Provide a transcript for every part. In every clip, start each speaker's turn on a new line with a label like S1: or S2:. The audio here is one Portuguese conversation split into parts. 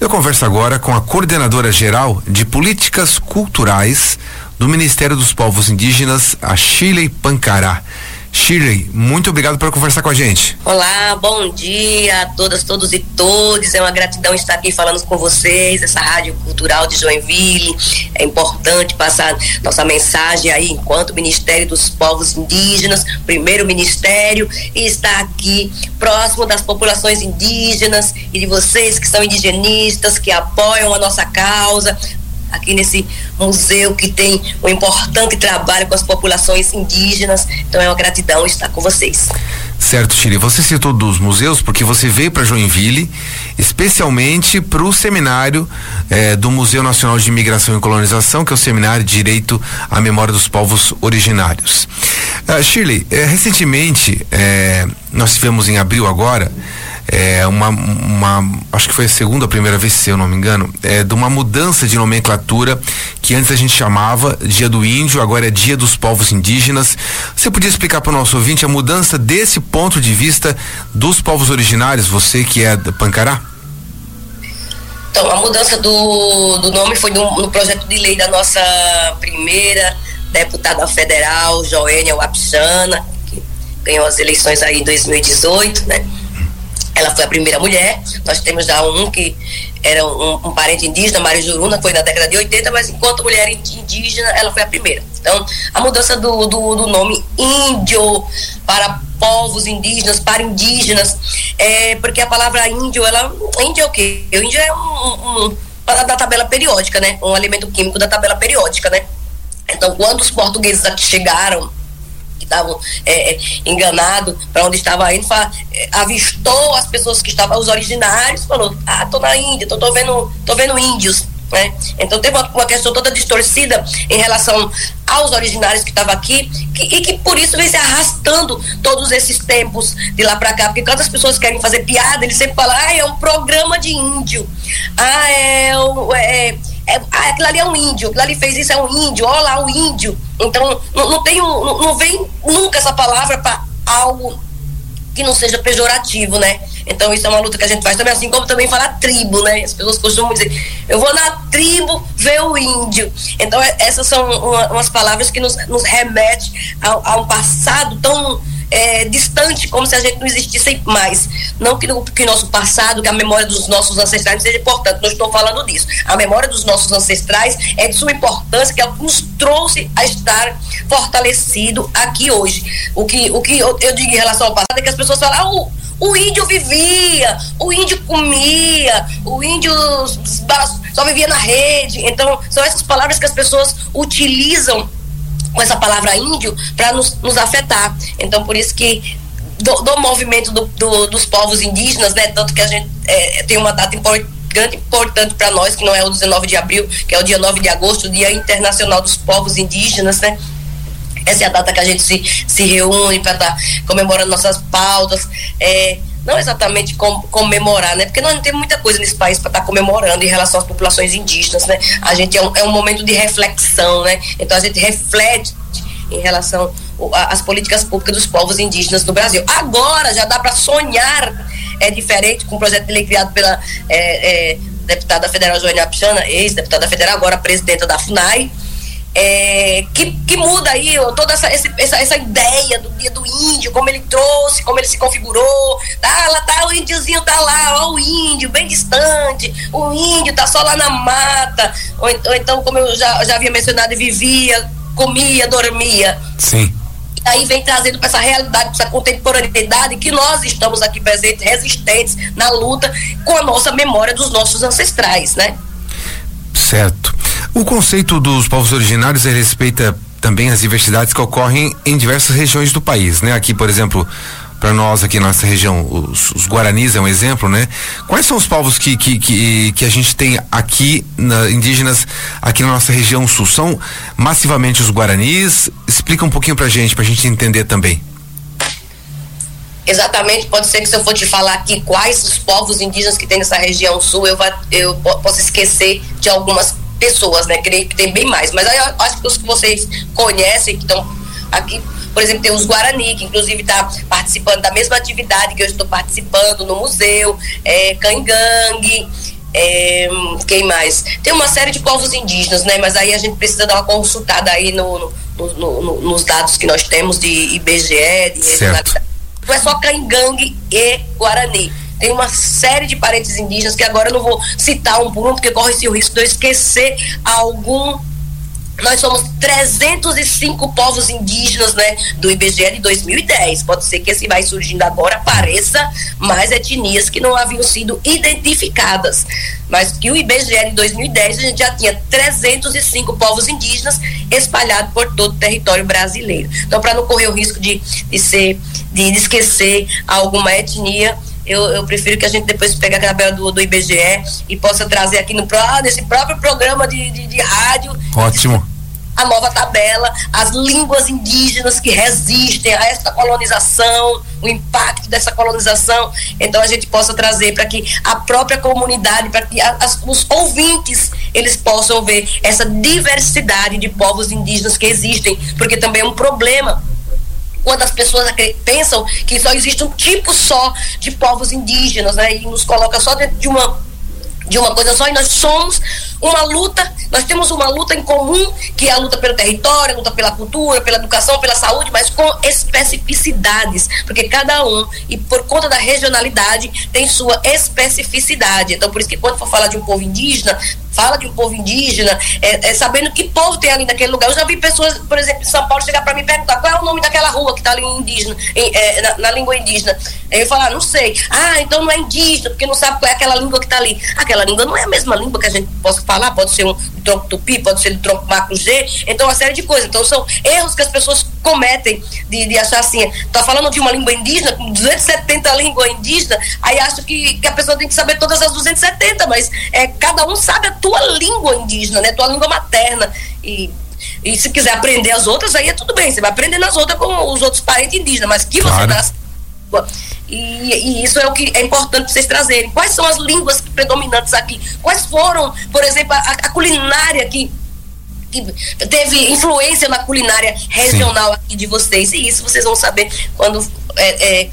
S1: Eu converso agora com a coordenadora geral de políticas culturais do Ministério dos Povos Indígenas, a Shirley Pancará. Shirley, muito obrigado por conversar com a gente.
S2: Olá, bom dia a todas, todos e todos. É uma gratidão estar aqui falando com vocês, essa Rádio Cultural de Joinville. É importante passar nossa mensagem aí, enquanto Ministério dos Povos Indígenas, primeiro ministério, e estar aqui próximo das populações indígenas e de vocês que são indigenistas, que apoiam a nossa causa, aqui nesse museu que tem um importante trabalho com as populações indígenas. Então é uma gratidão estar com vocês.
S1: Certo, Chile. Você citou dos museus porque você veio para Joinville especialmente para o seminário eh, do Museu Nacional de Imigração e Colonização, que é o Seminário de Direito à Memória dos Povos Originários. Uh, Shirley, eh, recentemente, eh, nós tivemos em abril agora, é, uma, uma, acho que foi a segunda ou primeira vez, se eu não me engano, é, de uma mudança de nomenclatura que antes a gente chamava Dia do Índio, agora é Dia dos Povos Indígenas. Você podia explicar para o nosso ouvinte a mudança desse ponto de vista dos povos originários, você que é da Pancará?
S2: Então, a mudança do, do nome foi no, no projeto de lei da nossa primeira deputada federal, Joênia Wapchana, que ganhou as eleições aí em 2018, né? Ela foi a primeira mulher. Nós temos já um que era um, um parente indígena, Mário Juruna, foi na década de 80, mas enquanto mulher indígena, ela foi a primeira. Então, a mudança do, do, do nome índio para povos indígenas, para indígenas, é porque a palavra índio, ela. Índio é o quê? O índio é um, um da tabela periódica, né? Um alimento químico da tabela periódica, né? Então, quando os portugueses aqui chegaram estavam é, é enganados para onde estava indo, fala, é, avistou as pessoas que estavam, os originários, falou, ah, tô na Índia, tô, tô vendo, tô vendo índios. Né? Então teve uma, uma, questão toda distorcida em relação aos originários que estavam aqui que, e que por isso vem se arrastando todos esses tempos de lá para cá, porque quando as pessoas querem fazer piada, eles sempre falam, ah, é um programa de índio, ah, é, é, é ah, aquilo ali é um índio, aquilo ali fez isso, é um índio, olha lá o índio. Então, não, não, tem, não, não vem nunca essa palavra para algo que não seja pejorativo, né? Então isso é uma luta que a gente faz também, assim como também falar tribo, né? As pessoas costumam dizer, eu vou na tribo ver o índio. Então é, essas são uma, umas palavras que nos, nos remetem a, a um passado tão é, distante, como se a gente não existisse mais. Não que, que nosso passado, que a memória dos nossos ancestrais seja importante, não estou falando disso. A memória dos nossos ancestrais é de sua importância, que ela nos trouxe a estar fortalecido aqui hoje. O que, o que eu, eu digo em relação ao passado é que as pessoas falam, ah, o, o índio vivia, o índio comia, o índio só vivia na rede. Então, são essas palavras que as pessoas utilizam com essa palavra índio para nos, nos afetar. Então, por isso que do, do movimento do, do, dos povos indígenas, né? Tanto que a gente é, tem uma data importante importante para nós, que não é o 19 de abril, que é o dia 9 de agosto, o Dia Internacional dos Povos Indígenas, né? Essa é a data que a gente se, se reúne para estar tá comemorando nossas pautas. É, não exatamente com, comemorar, né? Porque nós não temos muita coisa nesse país para estar tá comemorando em relação às populações indígenas, né? A gente é um, é um momento de reflexão, né? Então a gente reflete em relação às políticas públicas dos povos indígenas no Brasil. Agora já dá para sonhar é diferente com o projeto de lei criado pela é, é, deputada federal Joênia Pichana, ex-deputada federal, agora presidenta da FUNAI, é, que, que muda aí toda essa, essa, essa ideia do dia do índio, como ele trouxe, como ele se configurou. Tá, lá tá o índiozinho, tá lá, ó, o índio, bem distante, o índio tá só lá na mata, ou, ou então, como eu já, já havia mencionado, vivia, comia, dormia.
S1: Sim.
S2: Aí vem trazendo para essa realidade, para essa contemporaneidade que nós estamos aqui presentes, resistentes na luta com a nossa memória dos nossos ancestrais, né?
S1: Certo. O conceito dos povos originários respeita também as diversidades que ocorrem em diversas regiões do país, né? Aqui, por exemplo, para nós aqui na nossa região, os, os, Guaranis é um exemplo, né? Quais são os povos que, que, que, que a gente tem aqui, na, indígenas, aqui na nossa região sul? São massivamente os Guaranis? Explica um pouquinho pra gente, pra gente entender também.
S2: Exatamente, pode ser que se eu for te falar aqui quais os povos indígenas que tem nessa região sul, eu, vai, eu posso esquecer de algumas pessoas, né? Creio que tem bem mais. Mas aí eu acho que os que vocês conhecem, que estão aqui, por exemplo, tem os Guarani, que inclusive está participando da mesma atividade que eu estou participando no museu, é, Cangangue, É, quem mais? Tem uma série de povos indígenas, né? Mas aí a gente precisa dar uma consultada aí no, no, no, no nos dados que nós temos de IBGE, de. Não é só Cangangue e Guarani. Tem uma série de parentes indígenas que agora eu não vou citar um por um, porque corre-se o risco de eu esquecer algum nós somos 305 povos indígenas, né, do IBGE de 2010. Pode ser que esse vai surgindo agora apareça mais etnias que não haviam sido identificadas. Mas que o IBGE de 2010 a gente já tinha 305 povos indígenas espalhados por todo o território brasileiro. Então, para não correr o risco de, de ser, de, esquecer alguma etnia, eu, eu, prefiro que a gente depois pegue a tabela do, do IBGE e possa trazer aqui no ah, nesse próprio programa de, de, de rádio.
S1: Ótimo.
S2: A nova tabela, as línguas indígenas que resistem a esta colonização, o impacto dessa colonização. Então a gente possa trazer para que a própria comunidade, para que as, os ouvintes eles possam ver essa diversidade de povos indígenas que existem, porque também é um problema quando as pessoas pensam que só existe um tipo só de povos indígenas, né? E nos coloca só dentro de uma de uma coisa só e nós somos uma luta, nós temos uma luta em comum, que é a luta pelo território, a luta pela cultura, pela educação, pela saúde, mas com especificidades, porque cada um, e por conta da regionalidade, tem sua especificidade. Então, por isso que quando for falar de um povo indígena, fala de um povo indígena, é, é, sabendo que povo tem ali naquele lugar. Eu já vi pessoas, por exemplo, em São Paulo, chegar para mim e perguntar qual é o nome daquela rua que está ali indígena, em, é, na, na, língua indígena. Eu falar, ah, não sei. Ah, então não é indígena, porque não sabe qual é aquela língua que está ali. Aquela língua não é a mesma língua que a gente possa falar, pode ser um tronco tupi, pode ser um tronco macro G, então uma série de coisas. Então são erros que as pessoas cometem de, de achar assim, tá falando de uma língua indígena, com 270 línguas indígenas, aí acho que, que a pessoa tem que saber todas as 270, mas é, cada um sabe a tua língua indígena, né? Tua língua materna. E, e se quiser aprender as outras, aí é tudo bem. Você vai aprender nas outras com os outros parentes indígenas, mas que você nasce. E, e, isso é o que é importante vocês trazerem. Quais são as línguas predominantes aqui? Quais foram, por exemplo, a, a culinária que, que, teve influência na culinária regional Sim. aqui de vocês? E isso vocês vão saber quando é, é,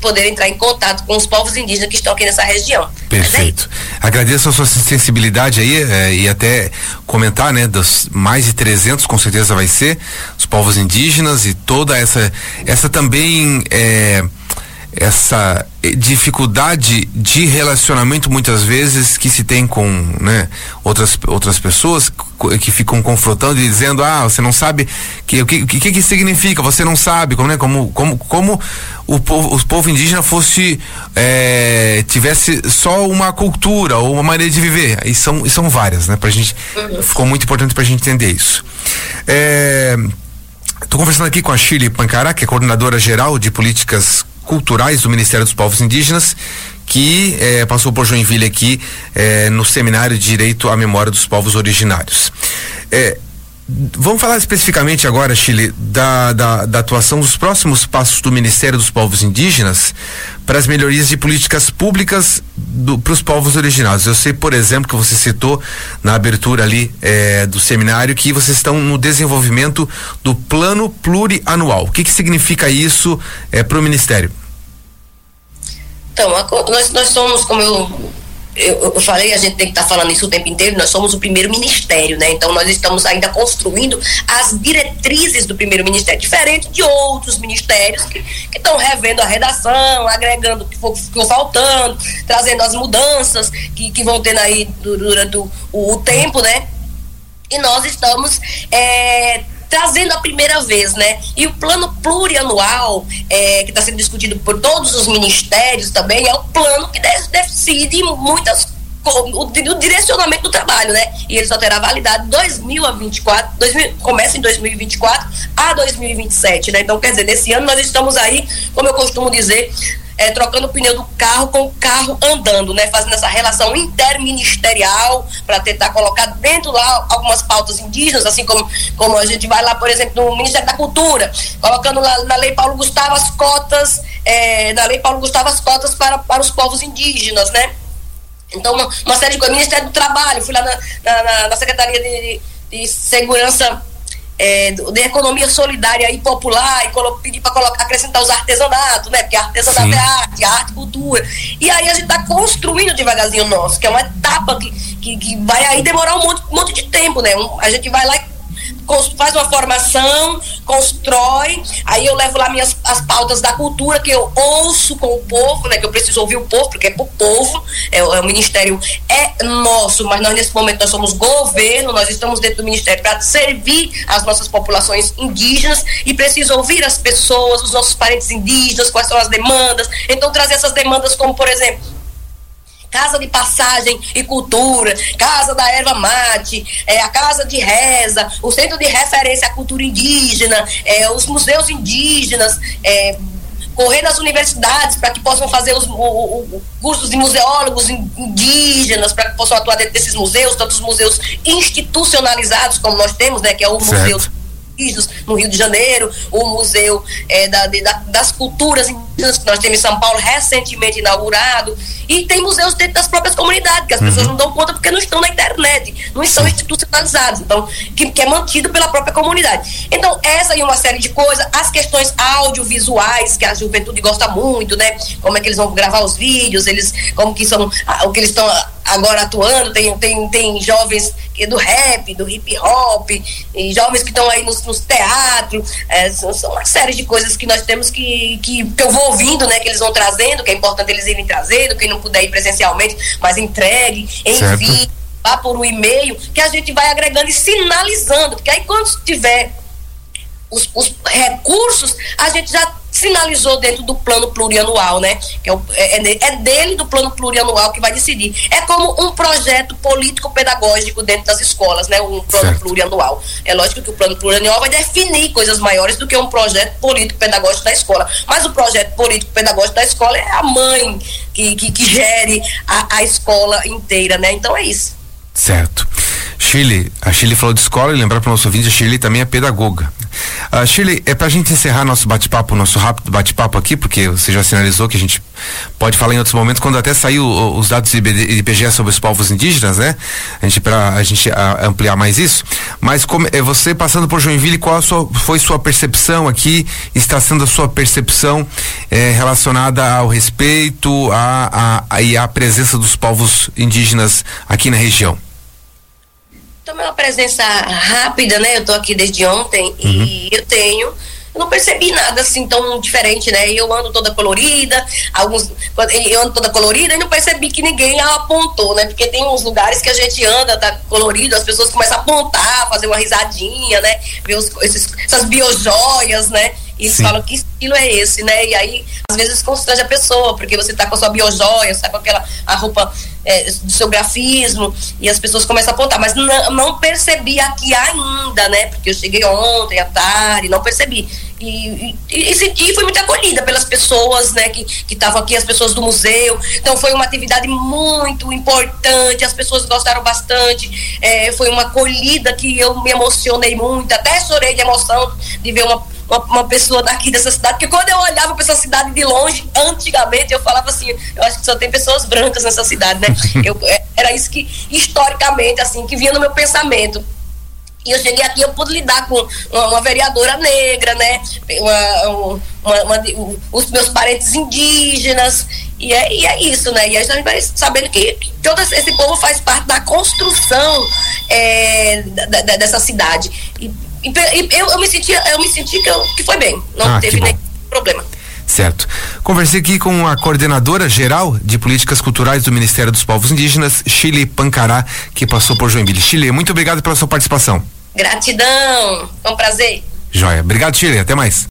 S2: poder entrar em contato com os povos indígenas que estão aqui nessa região.
S1: Perfeito. É Agradeço a sua sensibilidade aí é, e até comentar, né, dos mais de 300 com certeza vai ser os povos indígenas e toda essa essa também é, essa dificuldade de relacionamento muitas vezes que se tem com né, outras, outras pessoas que ficam confrontando e dizendo ah você não sabe que o que, que, que significa você não sabe como né como como como o povo, o povo indígena fosse é, tivesse só uma cultura ou uma maneira de viver e são e são várias né para gente uhum. ficou muito importante para a gente entender isso é, Estou conversando aqui com a Chile Pancará, que é coordenadora geral de políticas culturais do Ministério dos Povos Indígenas, que eh, passou por Joinville aqui eh, no Seminário de Direito à Memória dos Povos Originários. Eh, vamos falar especificamente agora, Chile, da, da, da, atuação dos próximos passos do Ministério dos Povos Indígenas para as melhorias de políticas públicas para os povos originários. Eu sei, por exemplo, que você citou na abertura ali do seminário que vocês estão no desenvolvimento do plano plurianual. O que, que significa isso para o Ministério?
S2: Então, nós, nós somos, como eu, eu, eu, falei, a gente tem que estar tá falando isso o tempo inteiro, nós somos o primeiro ministério, né? Então nós estamos ainda construindo as diretrizes do primeiro ministério, diferente de outros ministérios que estão revendo a redação, agregando o que ficou faltando, trazendo as mudanças que, que vão tendo aí durante o, o tempo, né? E nós estamos é, trazendo a primeira vez, né? E o plano plurianual, é, que está sendo discutido por todos os ministérios também, é o plano que decide muitas o, o, direcionamento do trabalho, né? E ele só terá validade 2024, 2000, começa em 2024 a 2027, né? Então, quer dizer, nesse ano nós estamos aí, como eu costumo dizer, é, trocando o pneu do carro com o carro andando, né? Fazendo essa relação interministerial para tentar colocar dentro lá algumas pautas indígenas, assim como, como a gente vai lá, por exemplo, no Ministério da Cultura, colocando lá na Lei Paulo Gustavo as cotas, é, na Lei Paulo Gustavo as cotas para, para os povos indígenas, né? Então, uma, uma série de coisas. Ministério do Trabalho, fui lá na, na, na Secretaria de, de, Segurança é, de economia solidária e popular e pedir para acrescentar os artesanatos, né? Porque artesanato Sim. é arte, arte, cultura. E aí a gente está construindo devagarzinho o nosso, que é uma etapa que, que, que vai aí demorar um monte, um monte de tempo, né? Um, a gente vai lá e faz uma formação, constrói, aí eu levo lá minhas as pautas da cultura que eu ouço com o povo, né? Que eu preciso ouvir o povo, porque é pro povo, é, é o ministério é nosso, mas nós nesse momento nós somos governo, nós estamos dentro do ministério para servir as nossas populações indígenas e preciso ouvir as pessoas, os nossos parentes indígenas, quais são as demandas, então trazer essas demandas como, por exemplo, casa de passagem e cultura, casa da erva mate, é, a casa de reza, o centro de referência à cultura indígena, é, os museus indígenas, é, correr nas universidades para que possam fazer os o, o, cursos de museólogos indígenas, para que possam atuar dentro desses museus, tanto os museus institucionalizados como nós temos, né, que é o certo. museu indígenas no Rio de Janeiro, o Museu é, da, de, da, das Culturas Indígenas que nós temos em São Paulo, recentemente inaugurado, e tem museus dentro das próprias comunidades, que as uhum. pessoas não dão conta porque não estão na internet, não estão institucionalizados, então, que, que, é mantido pela própria comunidade. Então, essa e uma série de coisas, as questões audiovisuais, que a juventude gosta muito, né? Como é que eles vão gravar os vídeos, eles, como que são, o que eles estão agora atuando, tem, tem, tem jovens é do rap, do hip hop, e jovens que estão aí nos, nos teatros, é, são, são, uma série de coisas que nós temos que, que, que, eu vou ouvindo, né, que eles vão trazendo, que é importante eles irem trazendo, quem não puder ir presencialmente, mas entregue, envie, vá por um e-mail, que a gente vai agregando e sinalizando, porque aí quando tiver os, os recursos, a gente já sinalizou dentro do plano plurianual, né? É, é, é, é, dele do plano plurianual que vai decidir. É como um projeto político-pedagógico dentro das escolas, né? Um plano certo. plurianual. É lógico que o plano plurianual vai definir coisas maiores do que um projeto político-pedagógico da escola. Mas o projeto político-pedagógico da escola é a mãe que, que, que gere a, a escola inteira, né? Então é isso.
S1: Certo. Chile, a Chile falou de escola e lembrar para o nosso ouvinte, a Chile também é pedagoga. Uh, Shirley, é para a gente encerrar nosso bate-papo, nosso rápido bate-papo aqui, porque você já sinalizou que a gente pode falar em outros momentos, quando até saiu os dados de IBGE sobre os povos indígenas, né? A gente, para a gente a, ampliar mais isso. Mas como, é, você passando por Joinville, qual sua, foi sua percepção aqui, está sendo a sua percepção é, relacionada ao respeito a, a, a, e à presença dos povos indígenas aqui na região?
S2: Também uma presença rápida, né? Eu tô aqui desde ontem uhum. e eu tenho eu não percebi nada assim tão diferente, né? Eu ando toda colorida, alguns eu ando toda colorida e não percebi que ninguém apontou, né? Porque tem uns lugares que a gente anda, tá colorido, as pessoas começam a apontar, fazer uma risadinha, né? Ver os, esses, essas biojoias, né? E eles Sim. falam que estilo é esse, né? E aí, às vezes, constrange a pessoa, porque você tá com a sua biojoia, tá com aquela a roupa é, do seu grafismo, e as pessoas começam a apontar. Mas não, não percebi aqui ainda, né? Porque eu cheguei ontem à tarde, não percebi. E, e, e, senti, fui muito acolhida pelas pessoas, né, que estavam aqui, as pessoas do museu. Então foi uma atividade muito importante, as pessoas gostaram bastante. É, foi uma acolhida que eu me emocionei muito, até chorei de emoção de ver uma uma, uma, pessoa daqui dessa cidade, porque quando eu olhava para essa cidade de longe, antigamente, eu falava assim, eu acho que só tem pessoas brancas nessa cidade, né? Eu, é, era isso que, historicamente, assim, que vinha no meu pensamento. E eu cheguei aqui, eu pude lidar com uma, uma vereadora negra, né? Uma, uma, uma, os meus parentes indígenas, e é, e é isso, né? E a gente vai sabendo que todo esse povo faz parte da construção é, da, da, dessa cidade. E, eu, eu me senti, eu me senti que, eu, que foi bem, não ah, teve nenhum problema.
S1: Certo. Conversei aqui com a coordenadora geral de políticas culturais do Ministério dos Povos Indígenas, Chile Pancará, que passou por Joinville. Chile, muito obrigado pela sua participação.
S2: Gratidão, foi um prazer.
S1: Joia. Obrigado, Chile. Até mais.